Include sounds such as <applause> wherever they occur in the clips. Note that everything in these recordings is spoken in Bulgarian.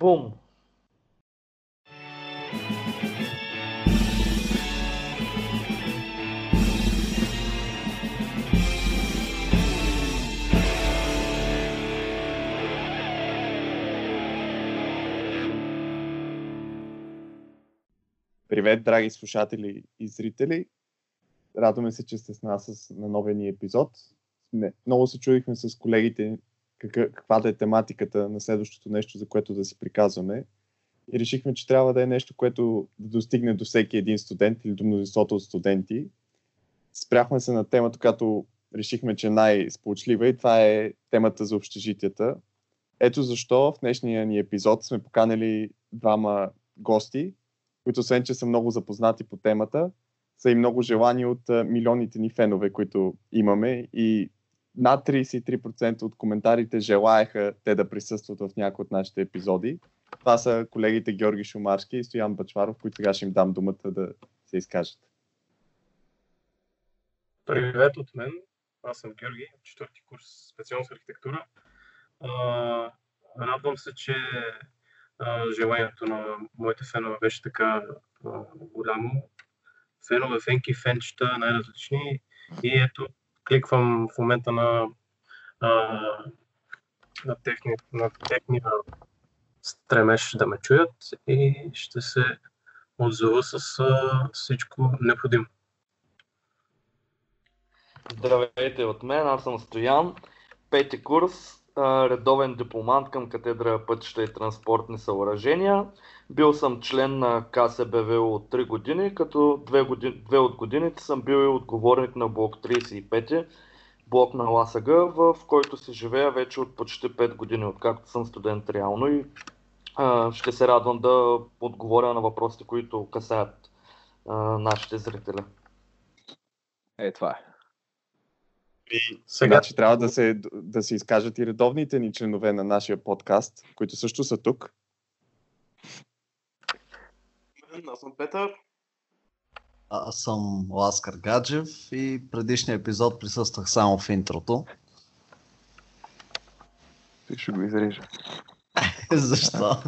Бум! Привет, драги слушатели и зрители! Радваме се, че сте с нас на новия ни епизод. Не, много се чудихме с колегите каква да е тематиката на следващото нещо, за което да си приказваме. И решихме, че трябва да е нещо, което да достигне до всеки един студент или до мнозинството от студенти. Спряхме се на темата, която решихме, че е най-сполучлива и това е темата за общежитията. Ето защо в днешния ни епизод сме поканали двама гости, които освен, че са много запознати по темата, са и много желани от милионите ни фенове, които имаме и над 33% от коментарите желаяха те да присъстват в някои от нашите епизоди. Това са колегите Георги Шумарски и Стоян Бачваров, които сега ще им дам думата да се изкажат. Привет от мен. Аз съм Георги, четвърти курс специалност архитектура. радвам се, че желанието на моите фенове беше така голямо. Фенове, фенки, фенчета, най-различни. И ето, кликвам в момента на, на, техни, на техния стремеж да ме чуят и ще се отзова с а, всичко необходимо. Здравейте от мен, аз съм Стоян, пети курс, редовен дипломант към катедра пътища и транспортни съоръжения. Бил съм член на КСБВ от 3 години, като две, години, две от годините съм бил и отговорник на блок 35, блок на ЛАСАГ, в който се живея вече от почти 5 години, откакто съм студент реално и а, ще се радвам да отговоря на въпросите, които касаят а, нашите зрители. Е, това е. И сега значи, трябва да се, да се изкажат и редовните ни членове на нашия подкаст, които също са тук. Аз съм Петър. Аз съм Ласкар Гаджев и предишния епизод присъствах само в интрото. Ти ще го изрежа. <laughs> Защо?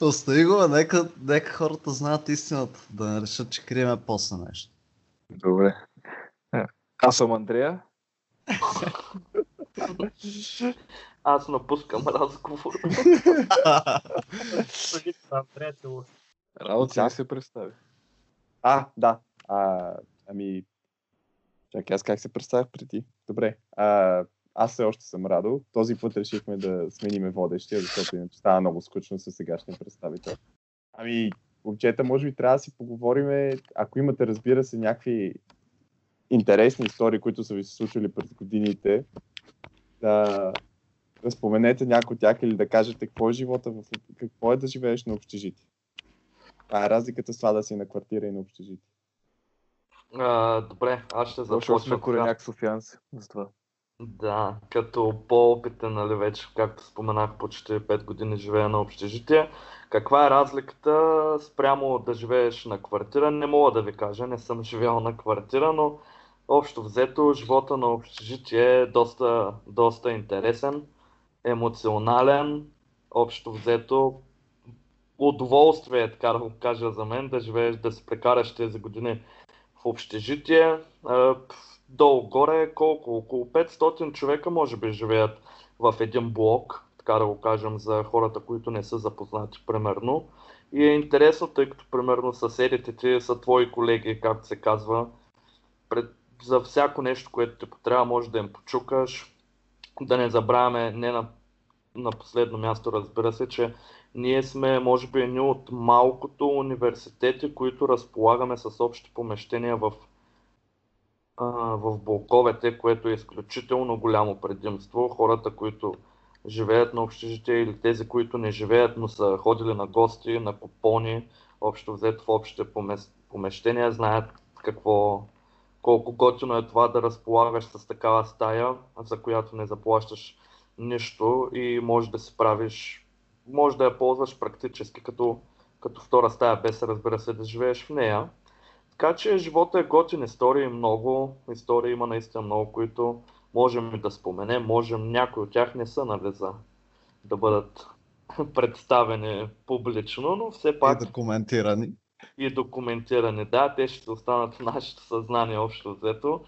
Остави го, нека, нека хората знаят истината, да не решат, че криеме после нещо. Добре. Аз съм Андрея. Аз напускам разговор. Работа сега се представи. А, да. А, ами, чакай, аз как се представях преди? Добре. А, аз все още съм Радо. Този път решихме да смениме водещия, защото иначе става много скучно с сегашния представител. Ами, момчета, може би трябва да си поговорим, ако имате, разбира се, някакви интересни истории, които са ви се случили през годините, да, да споменете някой от тях или да кажете какво е живота, в, какво е да живееш на общежитие. Това е разликата с това да си на квартира и на общежитие. А, добре, аз ще започна. Защото сме кореняк Софианци, за това. Да, като по-опитен, нали вече, както споменах, почти 5 години живея на общежитие. Каква е разликата спрямо да живееш на квартира? Не мога да ви кажа, не съм <laughs> живял на квартира, но общо взето живота на общежитие е доста, доста интересен, емоционален, общо взето удоволствие, е, така да го кажа за мен, да живееш, да се прекараш тези години в общежитие. Долу-горе колко? Около 500 човека може би живеят в един блок, така да го кажем за хората, които не са запознати примерно. И е интересно, тъй като примерно съседите ти са твои колеги, както се казва, пред за всяко нещо, което ти потрябва, може да им почукаш. Да не забравяме, не на, на последно място, разбира се, че ние сме, може би, едни от малкото университети, които разполагаме с общи помещения в, в блоковете, което е изключително голямо предимство. Хората, които живеят на общежитие или тези, които не живеят, но са ходили на гости, на купони, общо взето в общите помещения, знаят какво, колко готино е това да разполагаш с такава стая, за която не заплащаш нищо и може да си правиш, може да я ползваш практически като, като втора стая, без разбира се да живееш в нея. Така че живота е готин, истории много, истории има наистина много, които можем да споменем, можем, някои от тях не са нали, за, да бъдат <laughs> представени публично, но все И пак документирани. И документирани. Да, те ще останат в нашето съзнание общо взето.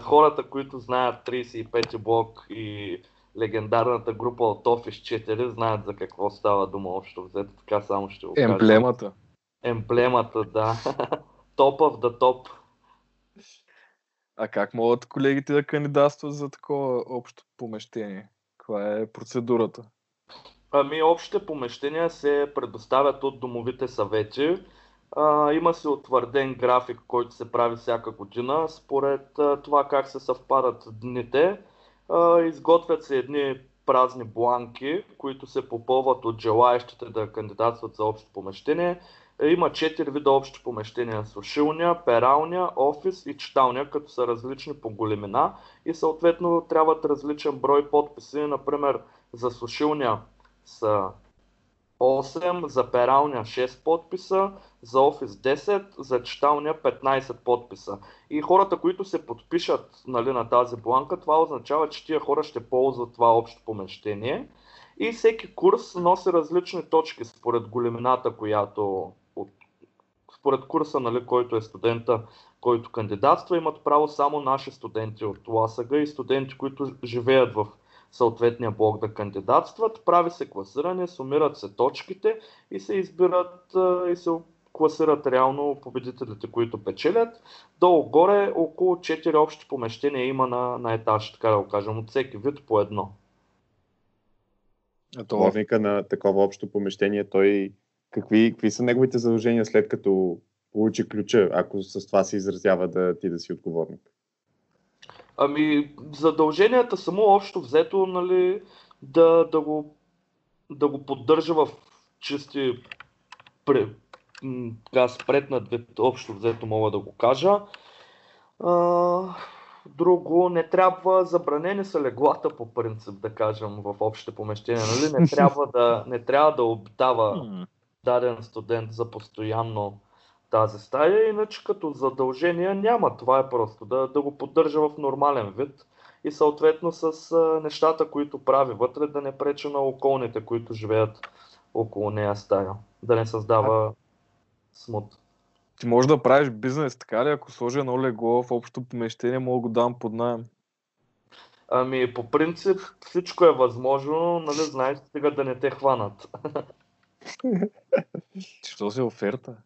Хората, които знаят 35-ти блок и легендарната група от Office 4, знаят за какво става дума общо взето. Така само ще го кажа. Емблемата. Емблемата, да. <laughs> Топ the топ. А как могат колегите да кандидатстват за такова общо помещение? Каква е процедурата? Ами, общите помещения се предоставят от домовите съвети. А, има си утвърден график, който се прави всяка година, според а, това как се съвпадат дните. А, изготвят се едни празни бланки, които се попълват от желаящите да кандидатстват за общо помещение. Е, Има четири вида общи помещения. Сушилня, пералня, офис и читалня, като са различни по големина и съответно трябват различен брой подписи. Например, за сушилня са 8, за пералня 6 подписа, за офис 10, за читалня 15 подписа. И хората, които се подпишат нали, на тази бланка, това означава, че тия хора ще ползват това общо помещение. И всеки курс носи различни точки според големината, която според курса, нали, който е студента, който кандидатства, имат право само наши студенти от ЛАСАГА и студенти, които живеят в съответния блок да кандидатстват. Прави се класиране, сумират се точките и се избират и се класират реално победителите, които печелят. Долу-горе около 4 общи помещения има на, на етаж, така да го кажем, от всеки вид по едно. А то Главника на такова общо помещение, той какви, какви са неговите задължения след като получи ключа, ако с това се изразява да ти да си отговорник? Ами, задълженията само общо взето, нали, да, да, го, да го поддържа в чисти пре, така, спретнат вид, общо взето мога да го кажа. А, друго, не трябва, забранени са леглата по принцип, да кажем, в общите помещения, нали? Не <laughs> трябва да, не трябва да обитава М, даден студент за постоянно тази стая, иначе като задължение няма. Това е просто да, да го поддържа в нормален вид и съответно с а, нещата, които прави вътре, да не пречи на околните, които живеят около нея стая. Да не създава смут. Ти можеш да правиш бизнес, така ли? Ако сложа едно легло в общото помещение, мога да го дам под найем. Ами, по принцип всичко е възможно, нали, знаеш, сега да не те хванат. <laughs> Що си оферта?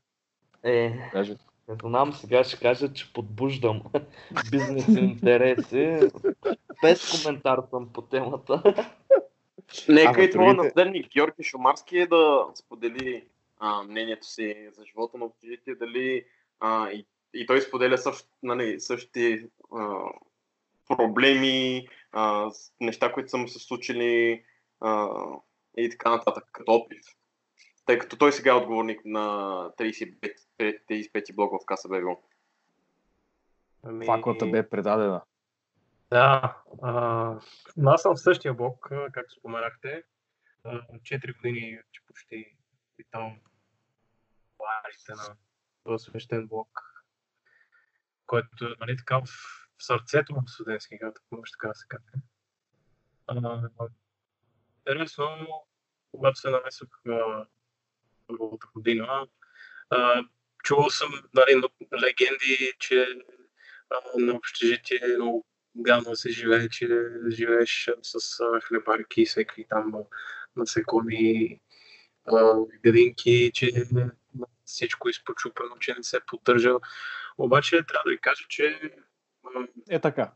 Е, Каже. не знам, сега ще кажа, че подбуждам <laughs> бизнес интереси. Без коментар съм по темата. Нека и твоя наследник Георги Шумарски е да сподели а, мнението си за живота на общежитие, дали а, и, и той споделя същ, нали, същите а, проблеми, а, неща, които са му се случили а, и така нататък, като опит. Тъй като той сега е отговорник на 35, 35 блок в Каса ББО. Ами, Факлата бе предадена. Да, а, аз съм в същия блок, както споменахте. А, 4 години че почти питам планите на този свещен блок, който е нали, така в, в сърцето на студентски град, ако може така да се каже. Интересно, когато се намесох а, първата година, а, чувал съм нали, легенди, че а, на общежитие е много гадно се живее, че живееш с а, хлебарки, всеки там насекоми, а, градинки, че всичко е изпочупено, че не се поддържа. Обаче трябва да ви кажа, че Е така.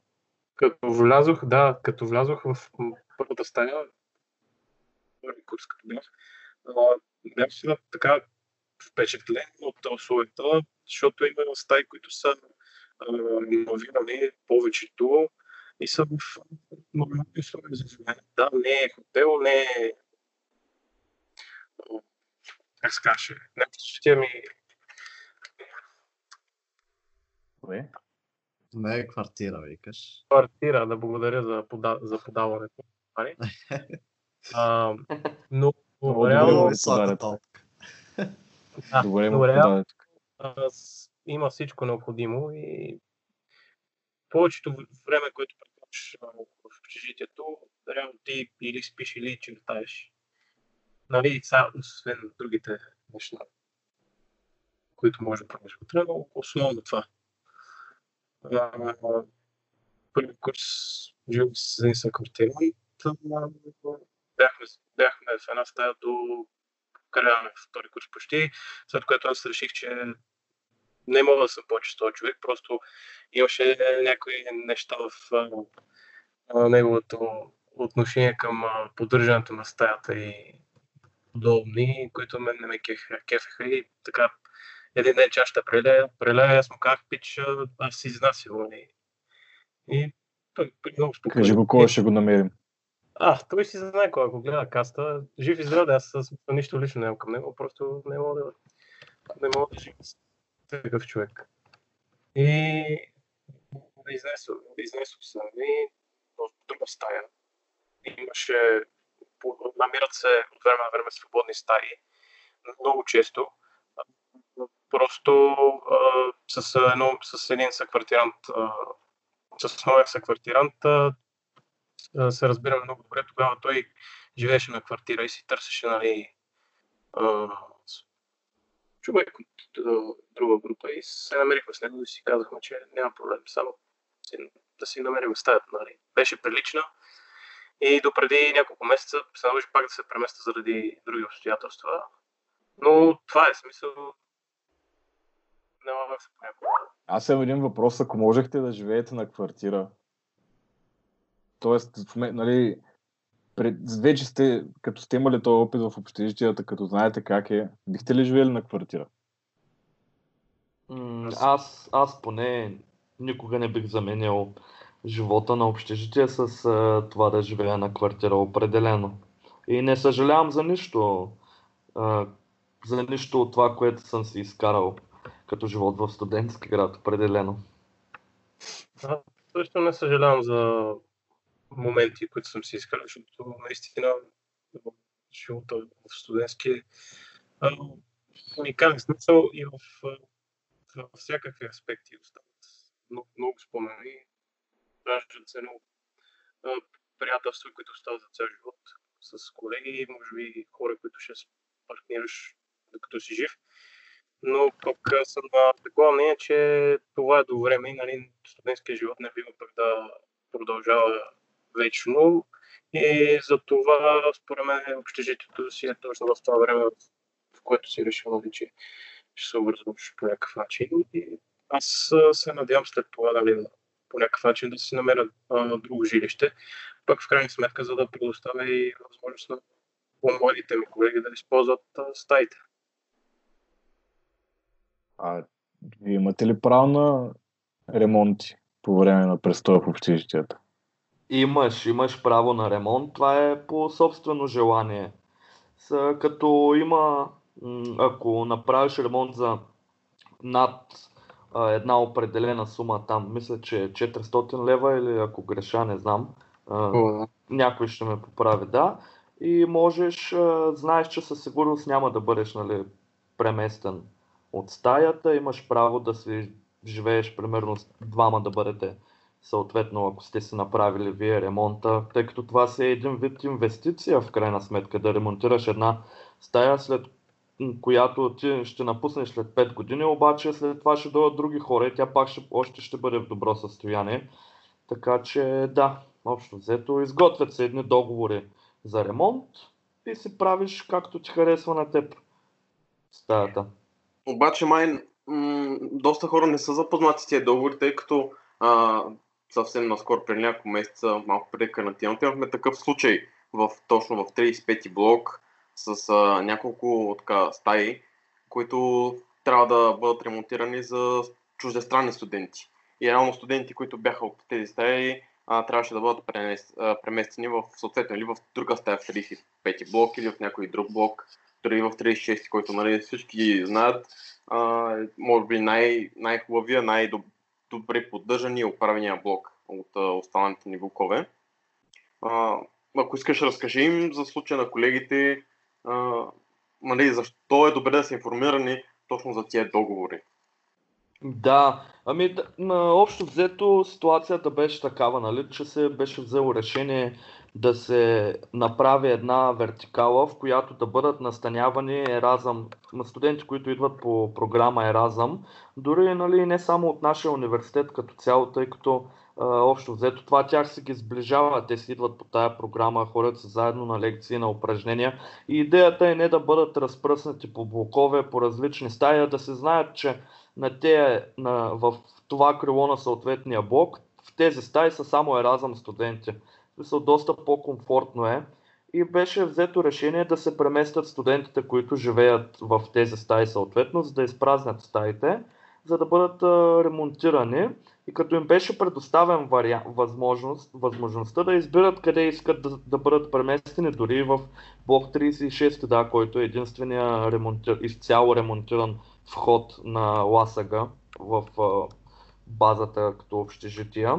като влязох, да, като влязох в първата стая, първи курс като бях, бях сега така впечатлен от условията, защото има стаи, които са а, реновирани повечето и са в нормални условия за живеене. Да, не е хотел, не е как се каже, не ще ми Добре. Не е квартира, викаш. квартира, да благодаря за, пода, за подаването. <laughs> А, но Добре, топка. Да, Добре подадете. а, с- има всичко необходимо и повечето време, което прекараш в общежитието, реално ти или спиш, или чертаеш. Нали, са, освен другите неща, които може да правиш вътре, но основно това. Първи курс жил с един съквартирант. Бяхме, бяхме в една стая до края на втори курс почти, след което аз реших, че не мога да съм повече с този човек, просто имаше някои неща в а, а, неговото отношение към а, поддържането на стаята и подобни, които мен не ме кефеха и така един ден чаш ще прелея, прелея, аз му казах, пич, аз си изнасил. И, и той много спокойно. Кажи го кой ще го намерим. А, той си знае кой, ако гледа каста. Жив и здрав, аз с нищо лично нямам към него, просто не мога да, не мога да живея с такъв човек. И изнесох, изнесох съм и в друга стая. Имаше, намират се от време на време свободни стаи, много често. Просто а, с, едно, с един съквартирант, а, с новия съквартирант а, се разбираме много добре. Тогава той живееше на квартира и си търсеше нали, а, човек от друга група и се намерихме с него и си казахме, че няма проблем, само да си намерим стаята. Нали. Беше прилична и допреди няколко месеца се наложи пак да се преместа заради други обстоятелства. Но това е смисъл. Да се понякога. Аз имам един въпрос, ако можехте да живеете на квартира, Тоест, нали, пред, вече сте, като сте имали този опит в общежитията, като знаете как е, бихте ли живели на квартира? аз, аз поне никога не бих заменил живота на общежитие с а, това да живея на квартира определено. И не съжалявам за нищо, а, за нищо от това, което съм си изкарал като живот в студентски град, определено. А, също не съжалявам за моменти, които съм си изкарал, защото наистина живота в студентски а, уникален смисъл и в, в, в всякакви аспекти остават много, много спомени. Раждат се много приятелства, които остават за цял живот с колеги, може би хора, които ще партнираш докато си жив. Но пък съм на такова мнение, че това е до време и нали, студентския живот не бива пък да продължава вечно. И за това, според мен, общежитието си е точно в това време, в което си решил, нали, че ще се образуваш по някакъв начин. И аз се надявам след това, нали, по някакъв начин да си намеря а, друго жилище. Пък в крайна сметка, за да предоставя и възможност на по-младите ми колеги да използват а, стаите. А вие имате ли право на ремонти по време на престоя в общежитията? Имаш, имаш право на ремонт. Това е по собствено желание. С, като има, ако направиш ремонт за над а, една определена сума там, мисля, че е 400 лева или ако греша, не знам. А, някой ще ме поправи, да. И можеш, а, знаеш, че със сигурност няма да бъдеш нали, преместен от стаята. Имаш право да си живееш примерно с двама да бъдете съответно ако сте си направили вие ремонта, тъй като това си е един вид инвестиция в крайна сметка, да ремонтираш една стая, след която ти ще напуснеш след 5 години, обаче след това ще дойдат други хора и тя пак ще, още ще бъде в добро състояние. Така че да, общо взето, изготвят се едни договори за ремонт и си правиш както ти харесва на теб стаята. Обаче май м- доста хора не са запознати с тези договори, тъй като а, съвсем наскоро, преди няколко месеца, малко преди карантината, имахме такъв случай в, точно в 35-ти блок с а, няколко така, стаи, които трябва да бъдат ремонтирани за чуждестранни студенти. И реално студенти, които бяха от тези стаи, а, трябваше да бъдат пренес, а, преместени в съответно или в друга стая в 35-ти блок или в някой друг блок, дори в 36-ти, който нали, всички знаят. А, може би най- най-хубавия, най-добър добре поддържани и оправения блок от останалите ни блокове. А, ако искаш, разкажи им за случая на колегите, а, нали, защо е добре да са информирани точно за тия договори. Да, ами на общо взето ситуацията беше такава, нали, че се беше взело решение да се направи една вертикала, в която да бъдат настанявани Еразъм, студенти, които идват по програма Еразъм, дори нали, не само от нашия университет като цяло, тъй като а, общо взето това тях се ги сближава, те си идват по тая програма, ходят се заедно на лекции, на упражнения. И идеята е не да бъдат разпръснати по блокове, по различни стаи, а да се знаят, че на те, на, в това крило на съответния блок, в тези стаи са само еразъм студенти. Смисъл, доста по-комфортно е. И беше взето решение да се преместят студентите, които живеят в тези стаи съответно, за да изпразнят стаите, за да бъдат а, ремонтирани. И като им беше предоставен вариант, възможност, възможността да избират къде искат да, да бъдат преместени, дори в блок 36, да, който е единствения ремонтир, изцяло ремонтиран вход на Ласага в а, базата като общежития.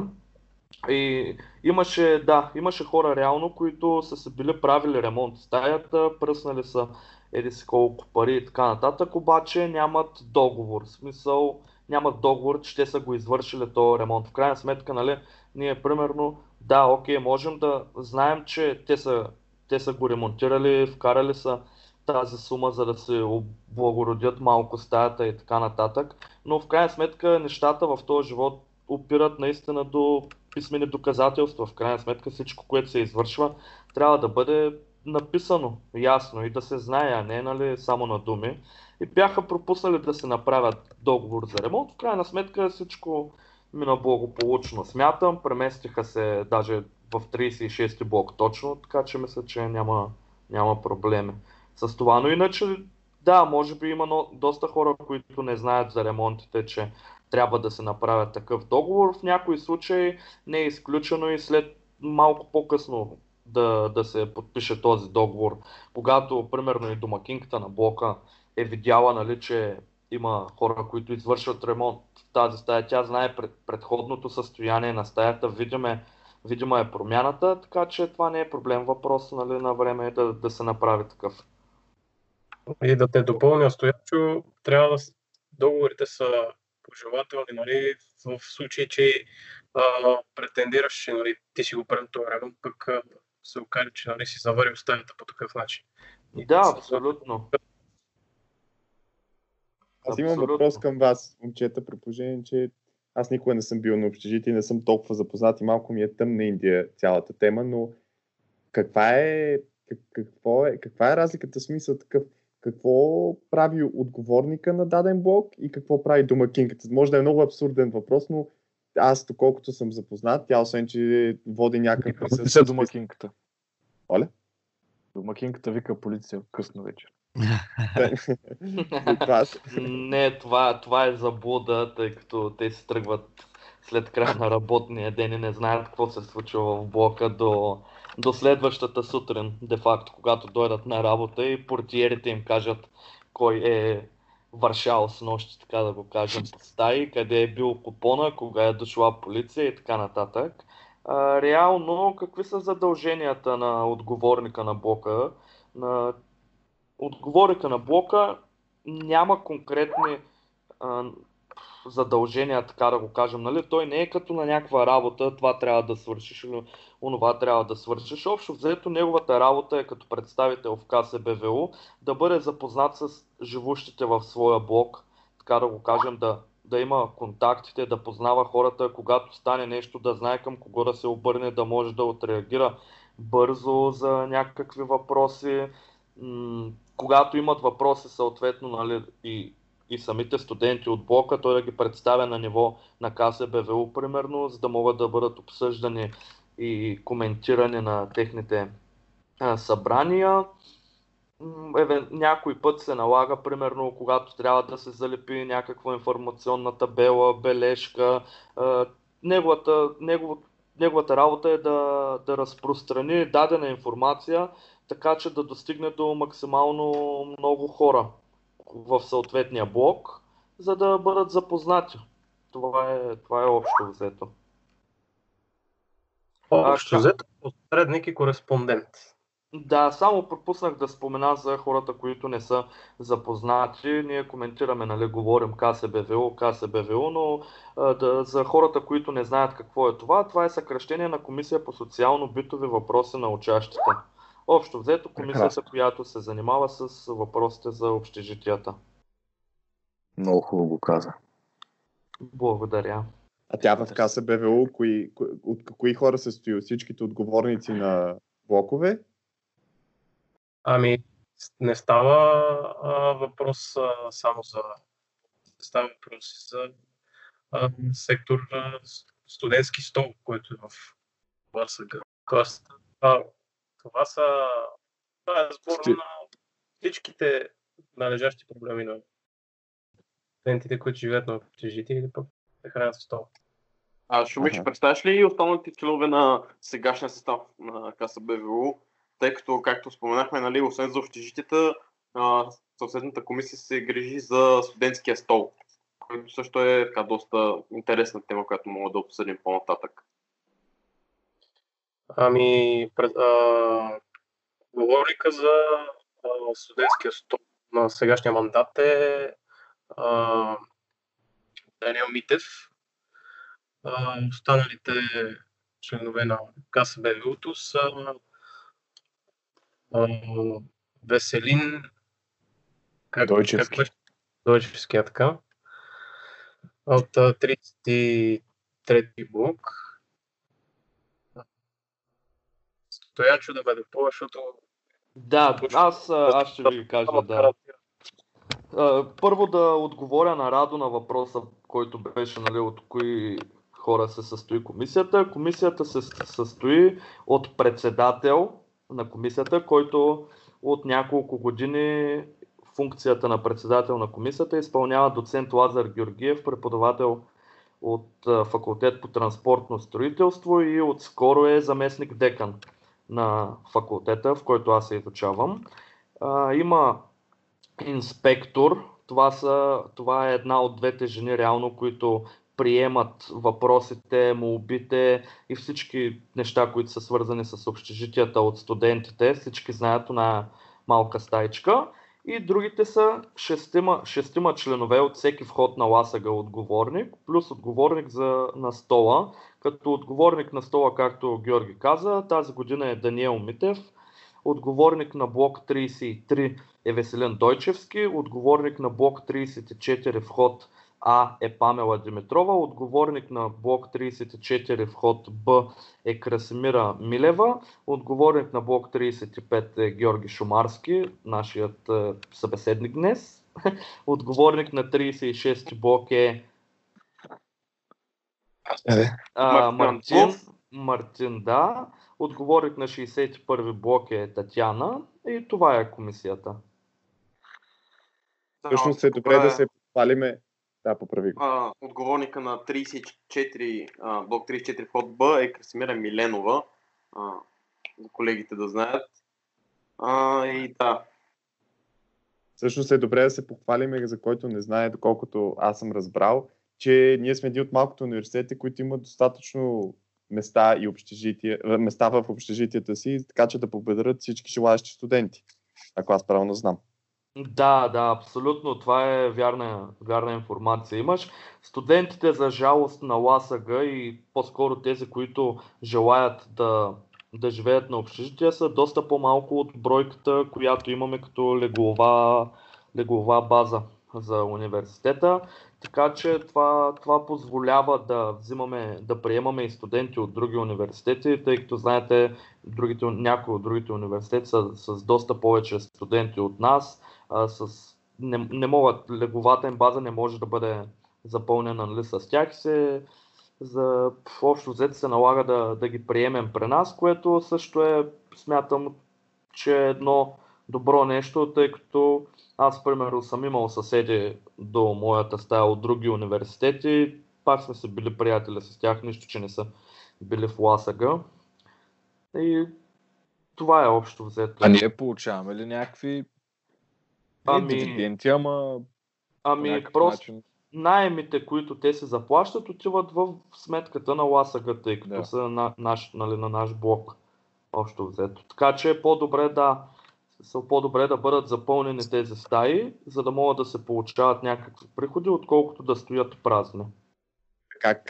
И имаше, да, имаше хора реално, които са се били правили ремонт в стаята, пръснали са еди си колко пари и така нататък, обаче нямат договор. В смисъл, нямат договор, че те са го извършили този ремонт. В крайна сметка, нали, ние примерно, да, окей, можем да знаем, че те са, те са го ремонтирали, вкарали са тази сума, за да се облагородят малко стаята и така нататък. Но в крайна сметка нещата в този живот опират наистина до писмени доказателства. В крайна сметка всичко, което се извършва, трябва да бъде написано ясно и да се знае, а не нали, само на думи. И бяха пропуснали да се направят договор за ремонт. В крайна сметка всичко мина благополучно. Смятам, преместиха се даже в 36 блок точно, така че мисля, че няма, няма проблеми с това. Но иначе, да, може би има доста хора, които не знаят за ремонтите, че трябва да се направят такъв договор. В някои случаи не е изключено и след малко по-късно да, да се подпише този договор. Когато, примерно, и домакинката на блока е видяла, нали, че има хора, които извършват ремонт в тази стая. Тя знае пред, предходното състояние на стаята, видиме, видима е промяната, така че това не е проблем. Въпрос нали, на време е да, да се направи такъв. И да те допълня, Стоячо, трябва да договорите са пожелателни, нали, в случай, че а, претендираш, че нали, ти си го правил този ремонт, пък а, се окаже, че нали, си заварил стаята по такъв начин. Да, абсолютно. Аз имам въпрос към вас, момчета, при положение, че аз никога не съм бил на общежитие, не съм толкова запознат и малко ми е тъмна Индия цялата тема, но каква е, какво е, каква е разликата, смисъл такъв, какво прави отговорника на даден блок и какво прави домакинката. Може да е много абсурден въпрос, но аз, доколкото съм запознат, тя освен, че води някакъв присъствие. Се домакинката. Оле? Домакинката вика полиция късно вечер. <laughs> Не, това, това е заблуда, тъй като те се тръгват след края на работния ден и не знаят какво се случва в блока до до следващата сутрин, де-факто, когато дойдат на работа и портиерите им кажат кой е вършал с нощи, така да го кажем, по стаи, къде е бил купона, кога е дошла полиция и така нататък. А, реално, какви са задълженията на отговорника на блока? На отговорника на блока няма конкретни а, задължения, така да го кажем. Нали? Той не е като на някаква работа, това трябва да свършиш или онова трябва да свършиш. Общо взето неговата работа е като представител в КСБВУ да бъде запознат с живущите в своя блок, така да го кажем, да, да има контактите, да познава хората, когато стане нещо, да знае към кого да се обърне, да може да отреагира бързо за някакви въпроси. М- когато имат въпроси, съответно, нали, и и самите студенти от блока, той да ги представя на ниво на КСБВУ, примерно, за да могат да бъдат обсъждани и коментирани на техните а, събрания. Еве, някой път се налага, примерно, когато трябва да се залепи някаква информационна табела, бележка. А, неговата, негов, неговата работа е да, да разпространи дадена информация, така че да достигне до максимално много хора в съответния блок, за да бъдат запознати. Това е, това е общо взето. Общо взето, посредник и кореспондент. Да, само пропуснах да спомена за хората, които не са запознати. Ние коментираме, нали, говорим КСБВО, КСБВО, но а, да, за хората, които не знаят какво е това, това е съкръщение на Комисия по социално-битови въпроси на учащите. Общо взето комисията, Прекрасно. която се занимава с въпросите за общежитията. Много хубаво го каза. Благодаря. А тя в КСБВО, кои, кои, от кои хора се стои? От всичките отговорници на блокове? Ами, не става а, въпрос а, само за. Става въпрос и за а, сектор а, студентски стол, който е в ВАСАГ. Тоест, а, това са. Това е сбор Сти- на всичките належащи проблеми на студентите, които живеят на общежитие или пък се хранят в стол. А, Шумич, Аха. представяш ли останалите членове на сегашния състав на КСБВУ, тъй като, както споменахме, нали, освен за общежитията, съответната комисия се грижи за студентския стол, който също е така доста интересна тема, която мога да обсъдим по-нататък. Ами, пред, а, говорника за а, студентския стол на сегашния мандат е а, Даниел Митев. А, останалите членове на КСБ-то са а, Веселин, как, Дойчевски. как беше? Дойчевския, така. От а, 33-ти блок. Стоянчо да ме допълва, защото Да, аз, аз ще ви кажа, да. Първо да отговоря на Радо на въпроса, който беше нали, от кои хора се състои комисията. Комисията се състои от председател на комисията, който от няколко години функцията на председател на комисията изпълнява доцент Лазар Георгиев, преподавател от факултет по транспортно строителство и отскоро е заместник декан на факултета, в който аз се изучавам. А, има инспектор. Това, са, това е една от двете жени, реално, които приемат въпросите, молбите и всички неща, които са свързани с общежитията от студентите. Всички знаят на малка стайчка. И другите са шестима, шестима членове от всеки вход на ласъга отговорник, плюс отговорник за, на стола. Като отговорник на стола, както Георги каза, тази година е Даниел Митев, отговорник на блок 33 е Веселин Дойчевски, отговорник на блок 34 вход А е Памела Димитрова, отговорник на блок 34 вход Б е Красимира Милева, отговорник на блок 35 е Георги Шумарски, нашият е, събеседник днес, <laughs> отговорник на 36 блок е а, Мартин Мартин, да. Отговорник на 61 блок е Татяна и това е комисията. Всъщност е добре да се похвалиме. Да, поправи го. а, отговорника на 34, а, блок 34 вход Б е Красимира Миленова. А, колегите да знаят. А, и да, Всъщност е добре да се похвалиме, за който не знае, доколкото аз съм разбрал, че ние сме един от малкото университети, които имат достатъчно места и общежития, а, места в общежитията си, така че да победят всички желаящи студенти. Ако аз правилно знам. Да, да, абсолютно. Това е вярна, вярна информация. Имаш студентите за жалост на ЛАСАГА и по-скоро тези, които желаят да, да живеят на общежития, са доста по-малко от бройката, която имаме като леглова, леглова база за университета. Така че това, това позволява да взимаме, да приемаме и студенти от други университети, тъй като знаете, другите, някои от другите университети са с доста повече студенти от нас а, с, не, не могат, леговата им база не може да бъде запълнена нали, с тях се за общо взето се налага да, да ги приемем при нас, което също е, смятам, че е едно добро нещо, тъй като аз, примерно, съм имал съседи до моята стая от други университети, пак сме се били приятели с тях, нищо, че не са били в Ласага. И това е общо взето. А ние получаваме ли някакви Ами- дивиденти, ама Ами, просто начин? найемите, които те се заплащат, отиват в сметката на Ласага, тъй като Да. са на наш, нали, на наш блок. общо взето. Така че е по-добре да са по-добре да бъдат запълнени тези стаи, за да могат да се получават някакви приходи, отколкото да стоят празни. Как,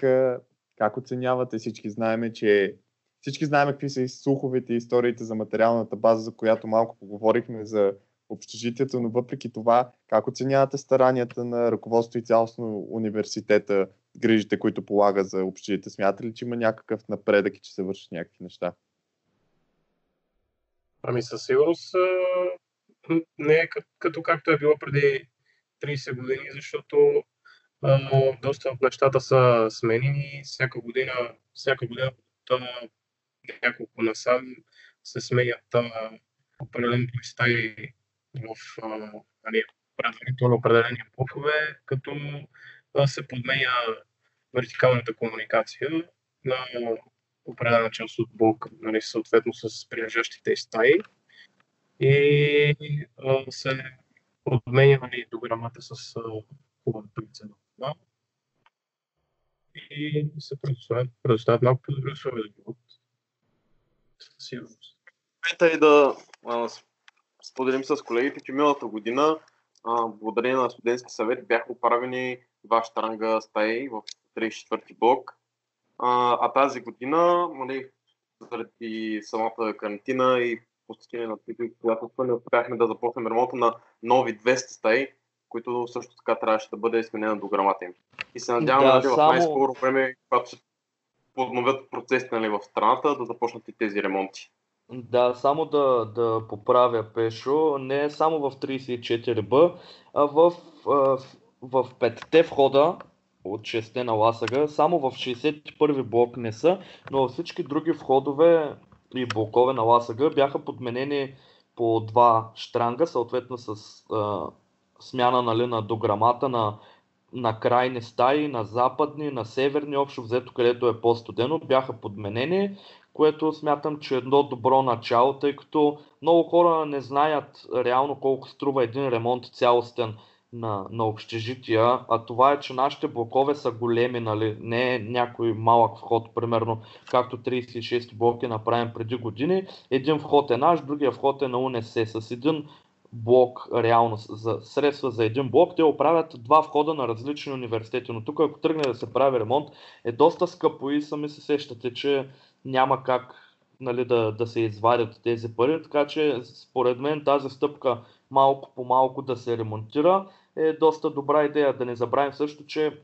как оценявате? Всички знаем, че всички знаем какви са и слуховете и историите за материалната база, за която малко поговорихме за общежитието, но въпреки това, как оценявате старанията на ръководство и цялостно университета, грижите, които полага за общежитие? Смятате ли, че има някакъв напредък и че се вършат някакви неща? Ами със сигурност не е като, както е било преди 30 години, защото а, доста от нещата са сменени. Всяка година, всяка година то, няколко насам се сменят определени стаи в а, нали, предварително определени блокове, като а, се подменя вертикалната комуникация на определена част от блок, нали, съответно с прилежащите стаи. И а, се подменя нали, дограмата с хубава прицел. И се предоставят, предоставят малко по-добри условия за живот. Със сигурност. Е да споделим с колегите, че миналата година, а, благодарение на студентски съвет, бяха оправени два штранга стаи в 34-ти блок. А, а тази година, нали, заради самата карантина и постичение на тези обстоятелства, не успяхме да започнем ремонта на нови 200 стаи, които също така трябваше да бъде изменена до грамата им. И се надявам, Да, нали, в само- най-скоро време, когато се подновят процесите нали, в страната, да започнат и тези ремонти. Да, само да, да поправя Пешо, не само в 34Б, а в, а, в, в петте входа от 6 на Ласага, само в 61 блок не са, но всички други входове и блокове на Ласага бяха подменени по два штранга, съответно с а, смяна нали, на дограмата на, на крайни стаи, на западни, на северни, общо взето, където е по-студено, бяха подменени което смятам, че е едно добро начало, тъй като много хора не знаят реално колко струва един ремонт цялостен на, на общежития, а това е, че нашите блокове са големи, нали? не е някой малък вход, примерно както 36 блок е направен преди години. Един вход е наш, другия вход е на УНСС. С един блок, реално, за средства за един блок, те оправят два входа на различни университети. Но тук, ако тръгне да се прави ремонт, е доста скъпо и сами се сещате, че няма как нали, да, да се извадят тези пари, така че според мен тази стъпка малко по малко да се ремонтира е доста добра идея. Да не забравим също, че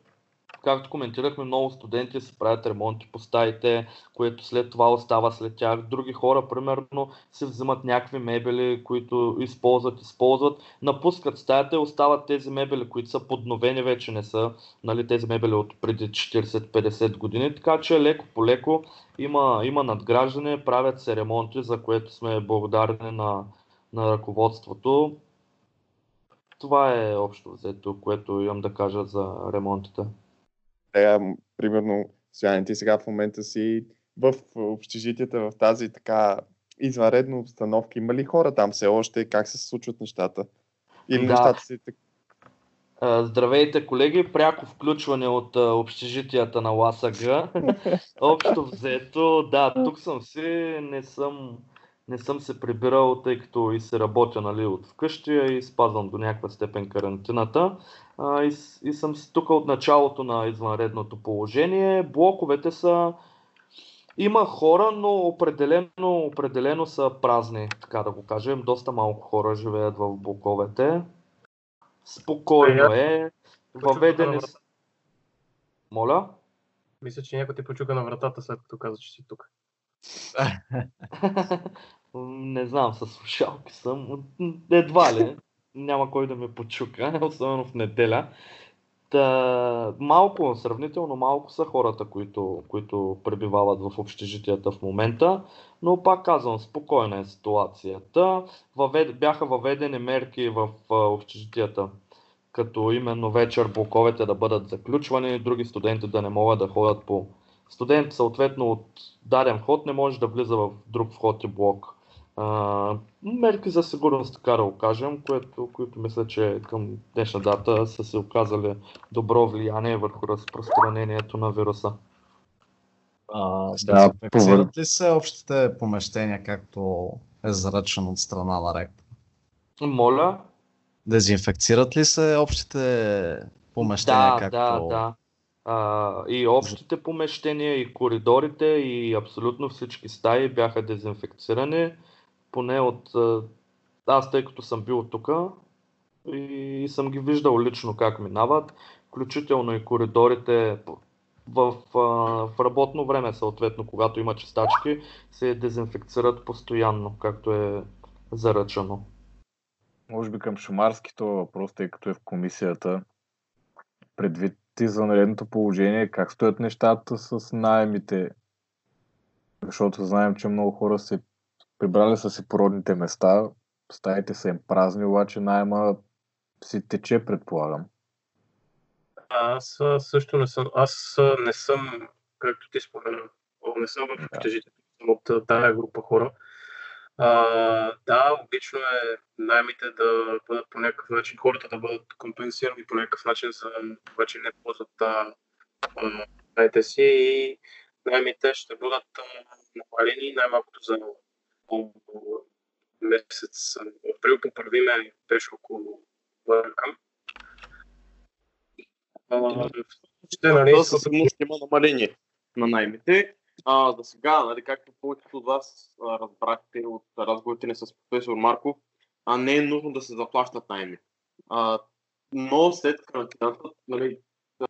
както коментирахме, много студенти се правят ремонти по стаите, което след това остава след тях. Други хора, примерно, си взимат някакви мебели, които използват, използват, напускат стаята и остават тези мебели, които са подновени вече, не са нали, тези мебели от преди 40-50 години. Така че леко по леко има, има надграждане, правят се ремонти, за което сме благодарни на, на ръководството. Това е общо взето, което имам да кажа за ремонтите. Сега, м, примерно, Стояне, ти сега в момента си в общежитията, в тази така извънредна обстановка. Има ли хора там все още? Как се случват нещата? Или Да. нещата си така? Здравейте, колеги! Пряко включване от общежитията на ЛАСАГ. <laughs> Общо взето, да, тук съм си, не съм, не съм се прибирал, тъй като и се работя нали, от вкъщи и спазвам до някаква степен карантината. А, и, и съм си тук от началото на извънредното положение. Блоковете са... Има хора, но определено, определено са празни, така да го кажем. Доста малко хора живеят в блоковете. Спокойно е. Въведени на с... Моля? Мисля, че някой те почука на вратата, след като каза, че си тук. <laughs> Не знам, с слушалки съм. Едва ли. Няма кой да ме почука, <laughs> особено в неделя. Та, малко, сравнително малко са хората, които, които пребивават в общежитията в момента, но пак казвам, спокойна е ситуацията. Въвед, бяха въведени мерки в общежитията, като именно вечер блоковете да бъдат заключвани, други студенти да не могат да ходят по студент, съответно от даден вход не може да влиза в друг вход и блок. А, мерки за сигурност, така да го кажем, което, които мисля, че към днешна дата са се оказали добро влияние върху разпространението на вируса. А, Да, дезинфекцират ли се общите помещения, както е заръчено от страна на ректора? Моля? Дезинфекцират ли се общите помещения, Да, както... да, да. А, и общите помещения, и коридорите, и абсолютно всички стаи бяха дезинфекцирани. Поне от... Аз, тъй като съм бил тук и съм ги виждал лично как минават, включително и коридорите в, в работно време, съответно, когато има чистачки, се дезинфекцират постоянно, както е заръчано. Може би към Шумарски това въпрос, тъй като е в комисията. Предвид извънредното положение, как стоят нещата с найемите? Защото знаем, че много хора се прибрали са си породните места, стаите са им празни, обаче найема си тече, предполагам. Аз също не съм. Аз не съм, както ти спомена, не съм в общежитието, съм от тая група хора. А, да, логично е наймите да бъдат по някакъв начин, хората да бъдат компенсирани по някакъв начин за това, че не ползват а, си и наймите ще бъдат намалени най-малкото за а, месец април по първи ме беше около бъркам. А, ще, нали, Да, със сигурност има намаление на наймите. А, за сега, нали, както повечето от вас а, разбрахте от разговорите ни с професор Марков, а не е нужно да се заплащат найми. А, но след карантината, нали,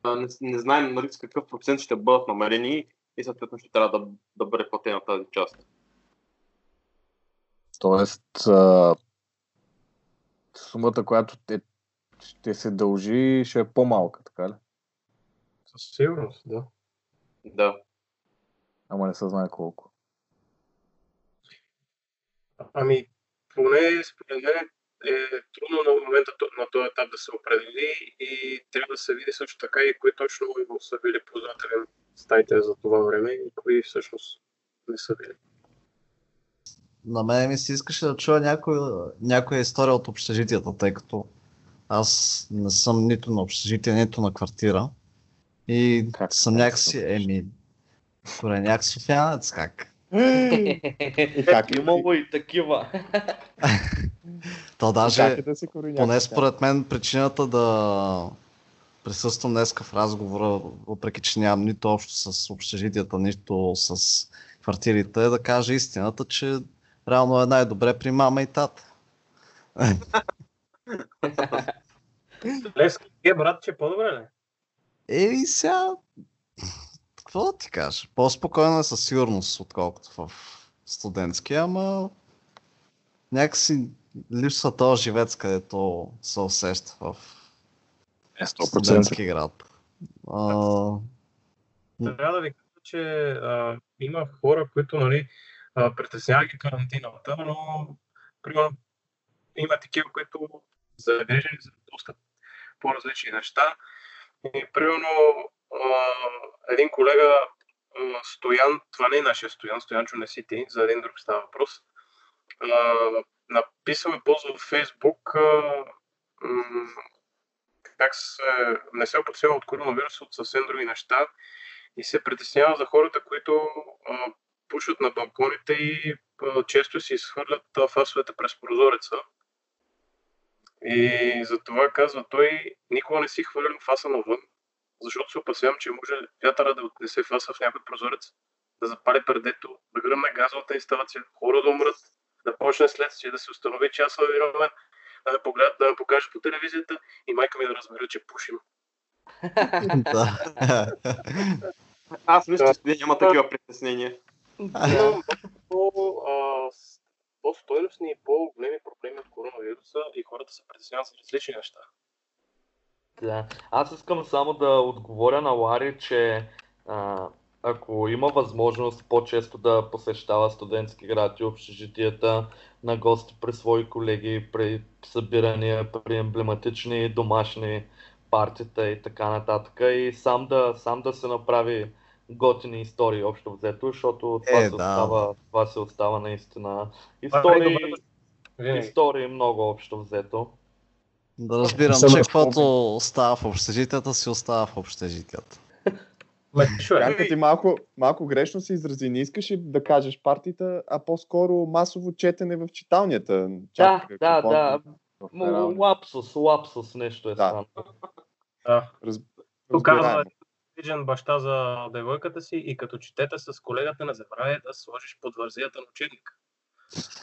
не, не знаем нали, с какъв процент ще бъдат намалени и съответно ще трябва да, да бъде платена тази част. Тоест, а, сумата, която те, ще се дължи, ще е по-малка, така ли? Със сигурност, да. Да. Ама не се знае колко. Ами, поне според мен е трудно на момента на този етап да се определи и трябва да се види също така и кои точно са били ползватели на стаите за това време и кои всъщност не са били. На мен ми се искаше да чуя някоя, някоя история от общежитията, тъй като аз не съм нито на общежитие, нито на квартира. И Как съм някакси, еми, кореняк софиянец, как? И как ли? Имало и такива. То даже, е да поне според мен, причината да присъствам днес в разговора, въпреки че нямам нито общо с общежитията, нито с квартирите, е да кажа истината, че реално е най-добре при мама и тата. Левски, е брат, че е по-добре ли? Ей, сега. Какво да ти кажа? По-спокойно е със сигурност, отколкото в студентския, ама някакси липсва този живец, където се усеща в Е, 100%. студентски град. А, Трябва да ви кажа, че а, има хора, които нали, а, карантината, но примерно има такива, които са загрежени за доста по-различни неща. И примерно един колега а, Стоян, това не е нашия Стоян, Стоян Чунесити, за един друг става въпрос, а, написал е пост в Фейсбук как се, не се опасява от коронавирус, от съвсем други неща и се притеснява за хората, които пушат на балконите и а, често си изхвърлят а, фасовете през прозореца. И за това казва той, никога не си хвърлям фаса навън, защото се опасявам, че може вятъра да отнесе фаса в някой прозорец, да запали предето, да гръмне газовата инсталация, хора да умрат, да почне следствие, да се установи, че аз съм виновен, да ме, погледат, да ме покаже по телевизията и майка ми да разбере, че пушим. <laughs> Аз мисля, че няма такива притеснения. С- по-стойностни и по-големи проблеми от коронавируса и хората се притесняват за различни неща. Да. Аз искам само да отговоря на Лари, че а, ако има възможност по-често да посещава студентски град и общежитията на гости при свои колеги, при събирания, при емблематични домашни партита и така нататък и сам да, сам да се направи готини истории общо взето, защото това, Е, се да. остава, това се остава наистина. Е Истории, добре. Винаги. истории много общо взето. Да разбирам, Съм че разпомнен. каквото става в общежитията, си остава в общежитията. <laughs> Е? Янка ти малко, малко грешно се изрази. Не искаше да кажеш партията, а по-скоро масово четене в читалнята. Да, Чак, да, да. перални. Лапсус, лапсус нещо е Да. станало. Да. Раз... Тук Виджен баща за девойката си и като четете с колегата не забравяй да сложиш под вързията на учебника.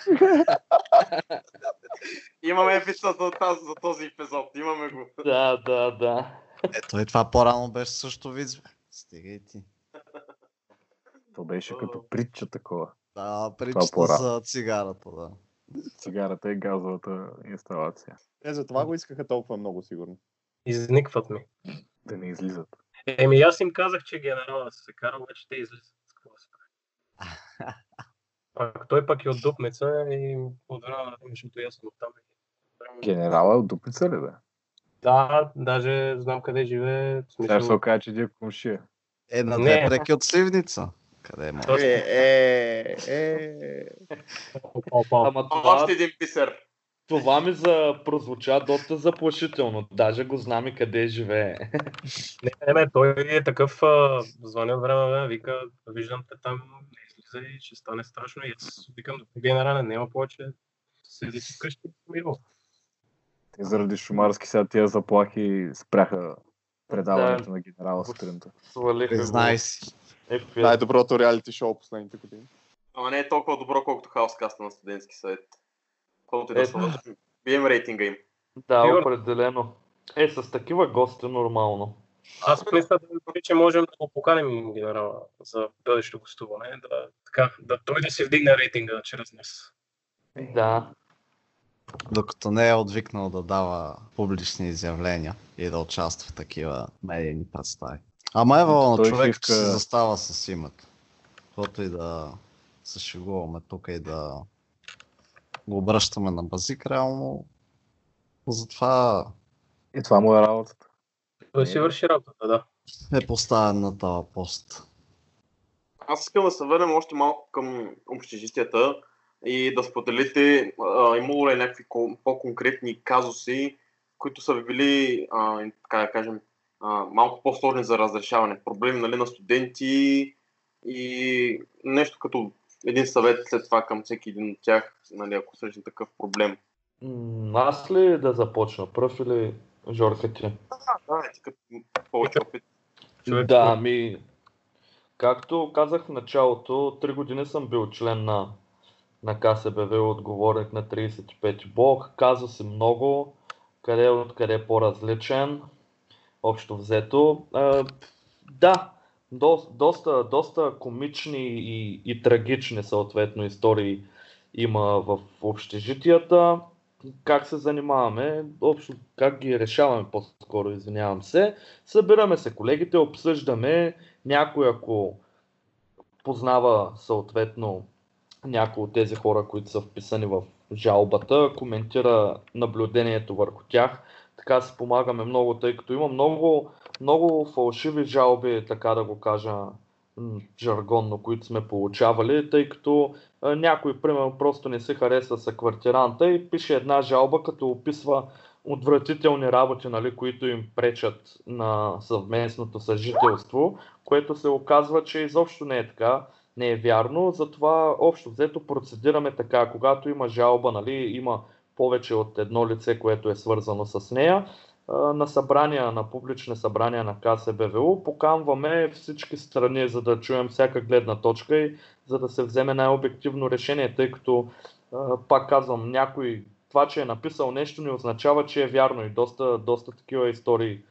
<laughs> Имаме епизод за, тази, за този епизод. Имаме го. Да, да, да. Ето и това по-рано беше също вид. бе. Стига и ти. То беше като притча такова. Да, по-рано. за цигарата, да. Цигарата и газовата инсталация. Е, за това го искаха толкова много, сигурно. Изникват ми. Да не излизат. Еми аз им казах, че генерала се кара, обаче те излизат. С какво се? <laughs> Пак, той пък е от Дупница и от време, защото и аз съм оттам. Генерала е от Дупница ли бе? Да, даже знам къде живее. Сега ще се смисъл, окаже, че ти е комшия. Е, на две преки от Сливница. Къде е. Е, е, е. Ама това, Още един писер. Това ми за, прозвуча доста заплашително. Даже го знам и къде живее. Не, не, не, той е такъв, звъня от време на време, вика, виждам те там, не излиза и ще стане страшно. И аз викам, до генерален, няма повече, седи си вкъщи, мило. Те заради шумарски сега тия заплахи спряха предаването Да. на генерала сутринта. Признай си. Най-доброто реалити шоу последните години. Ама не е толкова добро, колкото хаоскаста на студентски съвет. Колкото и да Е, са. Бием рейтинга им. Да, Сигурно. определено. Е, с такива гости нормално. Аз мисля, да- че можем да го поканим генерала за бъдещо гостуване, да, така, да той да си вдигне рейтинга чрез нас. Да. Докато не е отвикнал да дава публични изявления и да участва в такива медийни представи. Ама е на човек, иска- че си застава с името. Каквото и да се шегуваме тук и да го обръщаме на базик, реално затова И това му е работата. Той си върши работата, да. е поставен на този пост. Аз искам да се върнем още малко към общежитията и да споделите, а, имало ли е някакви ко- по-конкретни казуси, които са ви били, а, така да кажем, а, малко по-сложни за разрешаване. Проблеми нали, на студенти и нещо като един съвет след това към всеки един от тях, нали, ако срещне такъв проблем. Аз ли да започна? Пръв или Жорка ти? Да, ти като повече опит. Човек, Да, ми, както казах в началото, три години съм бил член на, на КСБВ, отговорник на 35 блок. Казва се много, къде от къде е по-различен, общо взето. А, да, до, доста, доста комични и, и трагични съответно истории има в общежитията. Как се занимаваме, общо как ги решаваме по-скоро, извинявам се. Събираме се колегите, обсъждаме някой, ако познава съответно някои от тези хора, които са вписани в жалбата, коментира наблюдението върху тях. Така си помагаме много, тъй като има много, много фалшиви жалби, така да го кажа жаргонно, които сме получавали, тъй като някой, примерно, просто не се харесва с квартиранта и пише една жалба, като описва отвратителни работи, нали, които им пречат на съвместното съжителство, което се оказва, че изобщо не е така, не е вярно. Затова общо взето процедираме така, когато има жалба, нали, има повече от едно лице, което е свързано с нея, на събрания, на публични събрания на КСБВУ, поканваме всички страни, за да чуем всяка гледна точка и за да се вземе най-обективно решение, тъй като, пак казвам, някой това, че е написал нещо, не означава, че е вярно и доста, доста такива истории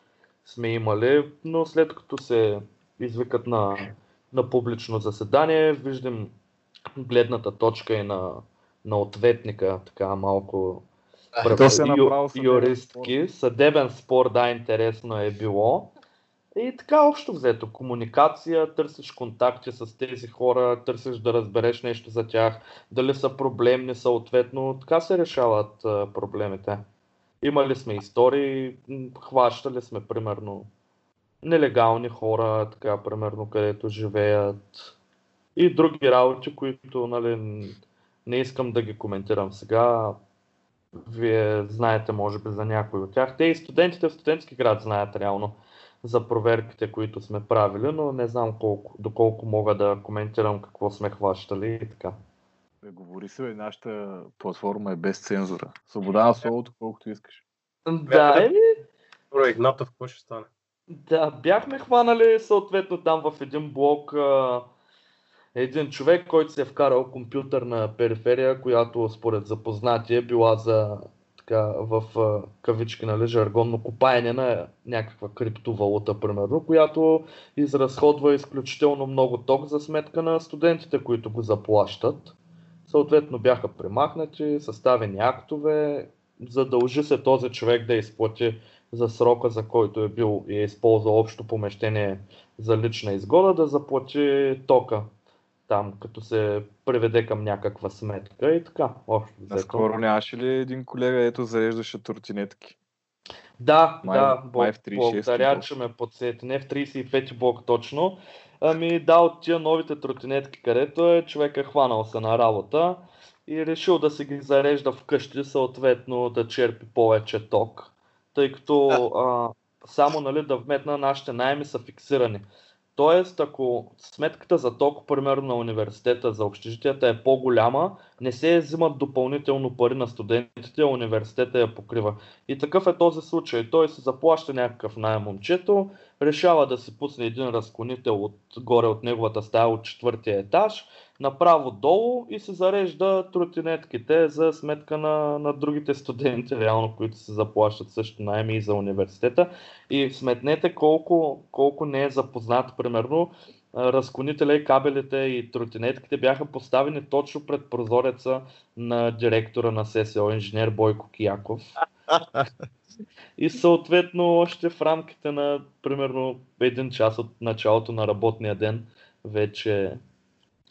сме имали, но след като се извикат на, на публично заседание, виждам гледната точка и на, на ответника, така малко Е, то се направо юристки. Съдебен спор, да, интересно е било. И така общо взето, комуникация, търсиш контакти с тези хора, търсиш да разбереш нещо за тях, дали са проблемни съответно, така се решават а, проблемите. Имали сме истории, хващали сме примерно нелегални хора, така примерно където живеят и други работи, които нали, не искам да ги коментирам сега. Вие знаете може би за някои от тях. Те и студентите в студентски град знаят реално за проверките, които сме правили, но не знам колко, доколко мога да коментирам какво сме хващали и така. Бе, говори се, бе, нашата платформа е без цензура. Свобода на словото, колкото искаш. Да, еми, Добре, Игнатов, какво ще стане? Да, бяхме хванали съответно там в един блок а, един човек, който се е вкарал компютърна периферия, която според запознати е била за така в кавички, нали, жаргонно копаене на някаква криптовалута, примерно, която изразходва изключително много ток за сметка на студентите, които го заплащат. Съответно бяха премахнати, съставени актове, задължи се този човек да изплати за срока, за който е бил и е използвал общо помещение за лична изгода, да заплати тока там, като се преведе към някаква сметка и така. Общо взето. Наскоро нямаше ли един колега, ето зареждаше тротинетки? Да, Май- да, май в бл- 36-ти благодаря, че ме подсети. Не в 35 блок точно. Ами да, от тия новите тротинетки, където е, човек е хванал се на работа и решил да си ги зарежда вкъщи, съответно да черпи повече ток, тъй като а, само нали, да вметна нашите найми са фиксирани. Тоест, ако сметката за ток, примерно на университета, за общежитията е по-голяма, не се взимат допълнително пари на студентите, а университета я покрива. И такъв е този случай. Той се заплаща някакъв найем момчето, решава да си пусне един разклонител от, горе от неговата стая от четвъртия етаж, направо долу и се зарежда тротинетките за сметка на, на другите студенти, реално, които се заплащат също найеми и за университета. И сметнете колко, колко не е запознат, примерно, разклонителя и кабелите и тротинетките бяха поставени точно пред прозореца на директора на ССО, инженер Бойко Кияков. И съответно още в рамките на примерно един час от началото на работния ден вече,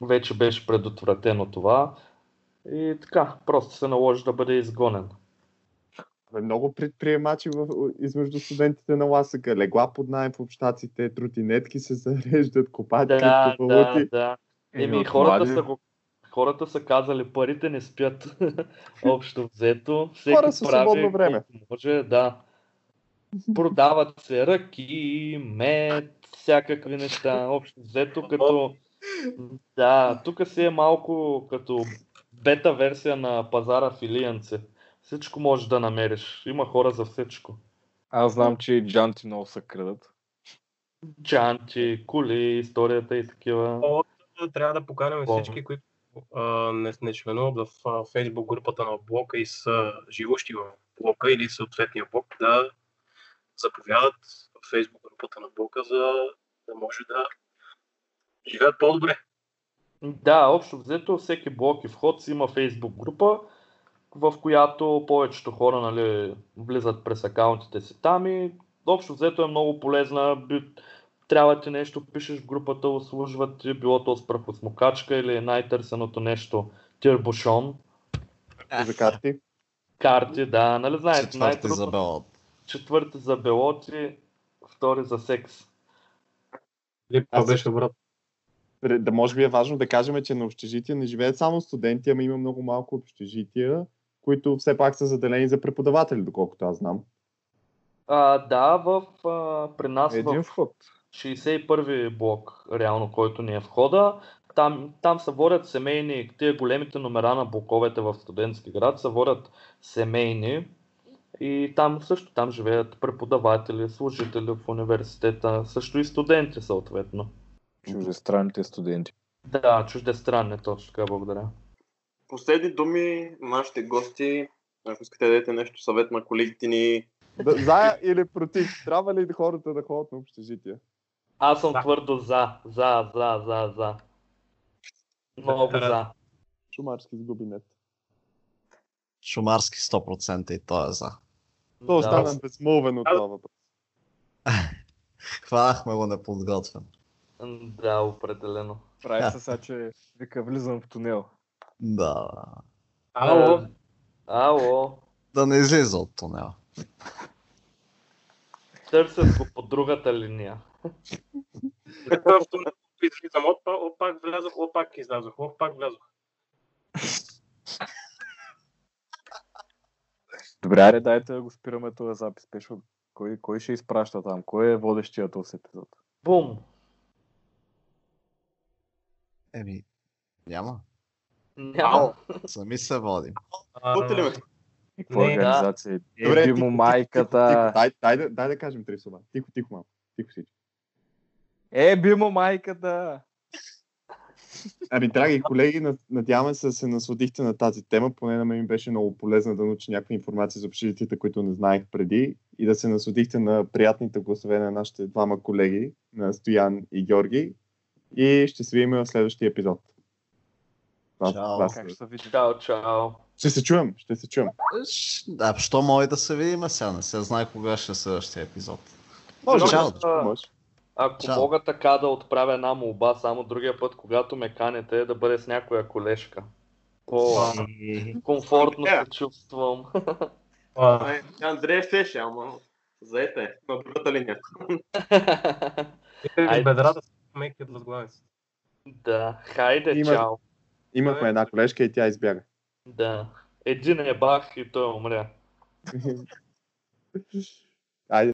вече беше предотвратено това. И така, просто се наложи да бъде изгонен. Много предприемачи в, измежду студентите на ласъка. Легла под найем в общаците, тротинетки се зареждат, копаят Да, да, криптовалути. да. Еми, Еми, от хората млади- са го хората са казали, парите не спят <laughs> общо взето. Всеки Хора със свободно прави време. може, да. Продават се ръки, мед, всякакви неща. Общо взето, като... Да, тук си е малко като бета версия на пазара в Илиянце. Всичко можеш да намериш. Има хора за всичко. Аз знам, че и джанти много се крадат. Джанти, коли, историята и такива. Трябва да поканим всички, които а, не, не членуват в а, Facebook групата на блока и са живущи в блока или съответния блок да заповядат в Facebook групата на блока, за да може да живеят по-добре. Да, общо взето всеки блок и вход си има фейсбук група, в която повечето хора нали, влизат през акаунтите си там и общо взето е много полезна. Трябва ти нещо, пишеш в групата, услужват ти, било то с прахосмокачка или най-търсеното нещо, тирбушон, За карти. карти, да, нали знаете, Четвърти за белот. четвърти за белоти, втори за секс. Аз беше брат. Да може би е важно да кажем, че на общежития не живеят само студенти, ама има много малко общежития, които все пак са заделени за преподаватели, доколкото аз знам. А, да, в, а, при нас в Един вход. 61-ви блок, реално, който ни е входа. Там, там се водят семейни, тия големите номера на блоковете в студентски град се водят семейни и там също там живеят преподаватели, служители в университета, също и студенти съответно. Чуждестранните студенти. Да, чуждестранни, точно така, благодаря. Последни думи на нашите гости. Ако искате да дадете нещо съвет на колегите ни, Да, за или против? Трябва ли хората да ходят на общежития? Аз съм Да. твърдо за, за, за, за, за. Много Да. за. Шумарски сгуби нет. Шумарски 100% и той е за. То Да. остана безмълвен от това въпрос. <laughs> Хванахме го неподготвен. Да, определено. Прави се сега, че вика влизам в тунел. Да. Ало, Е, Ало, Да не излиза от тунела. търсят го по другата линия. такъв тунел, излизам, от, па- от пак влязох, от пак излязох, от пак влязох. Добре, аре, дайте да го спираме този запис, пешо. Кой, кой ще изпраща там? Кой е водещия този епизод? Бум! Еми, няма. Няма. Сами се водим. Чувате ли ме? Не, да. организация? Добре, Еби тихо, му тихо, майката. Дай, дай, да- дай да кажем три слова. Тихо, тихо малко. Тихо всички. Еби му майката. Ами, драги колеги, над- надяваме се да се насладихте на тази тема. Поне на мен ми беше много полезно да науча някаква информация за общежитията, които не знаех преди и да се насладихте на приятните гласове на нашите двама колеги, на Стоян и Георги. И ще се видим в следващия епизод. Това- Чао. това Как ще се видим? Чао, чао. Ще се чуем, ще се чуем. Да, що може да се видим сега? Не се знае кога ще е следващия епизод. Може, Чао. може, може. Ако Чао. мога така да отправя една молба, само другия път, когато ме канете, да бъде с някоя колежка. По-комфортно се чувствам. Андрея щеше, ама заете е, на другата линия. Айде. Айде. бедрата са меки от възглавица. да, хайде, Има- чао. Имахме една колежка и тя избяга. Да. Един е бах и той умря. <laughs>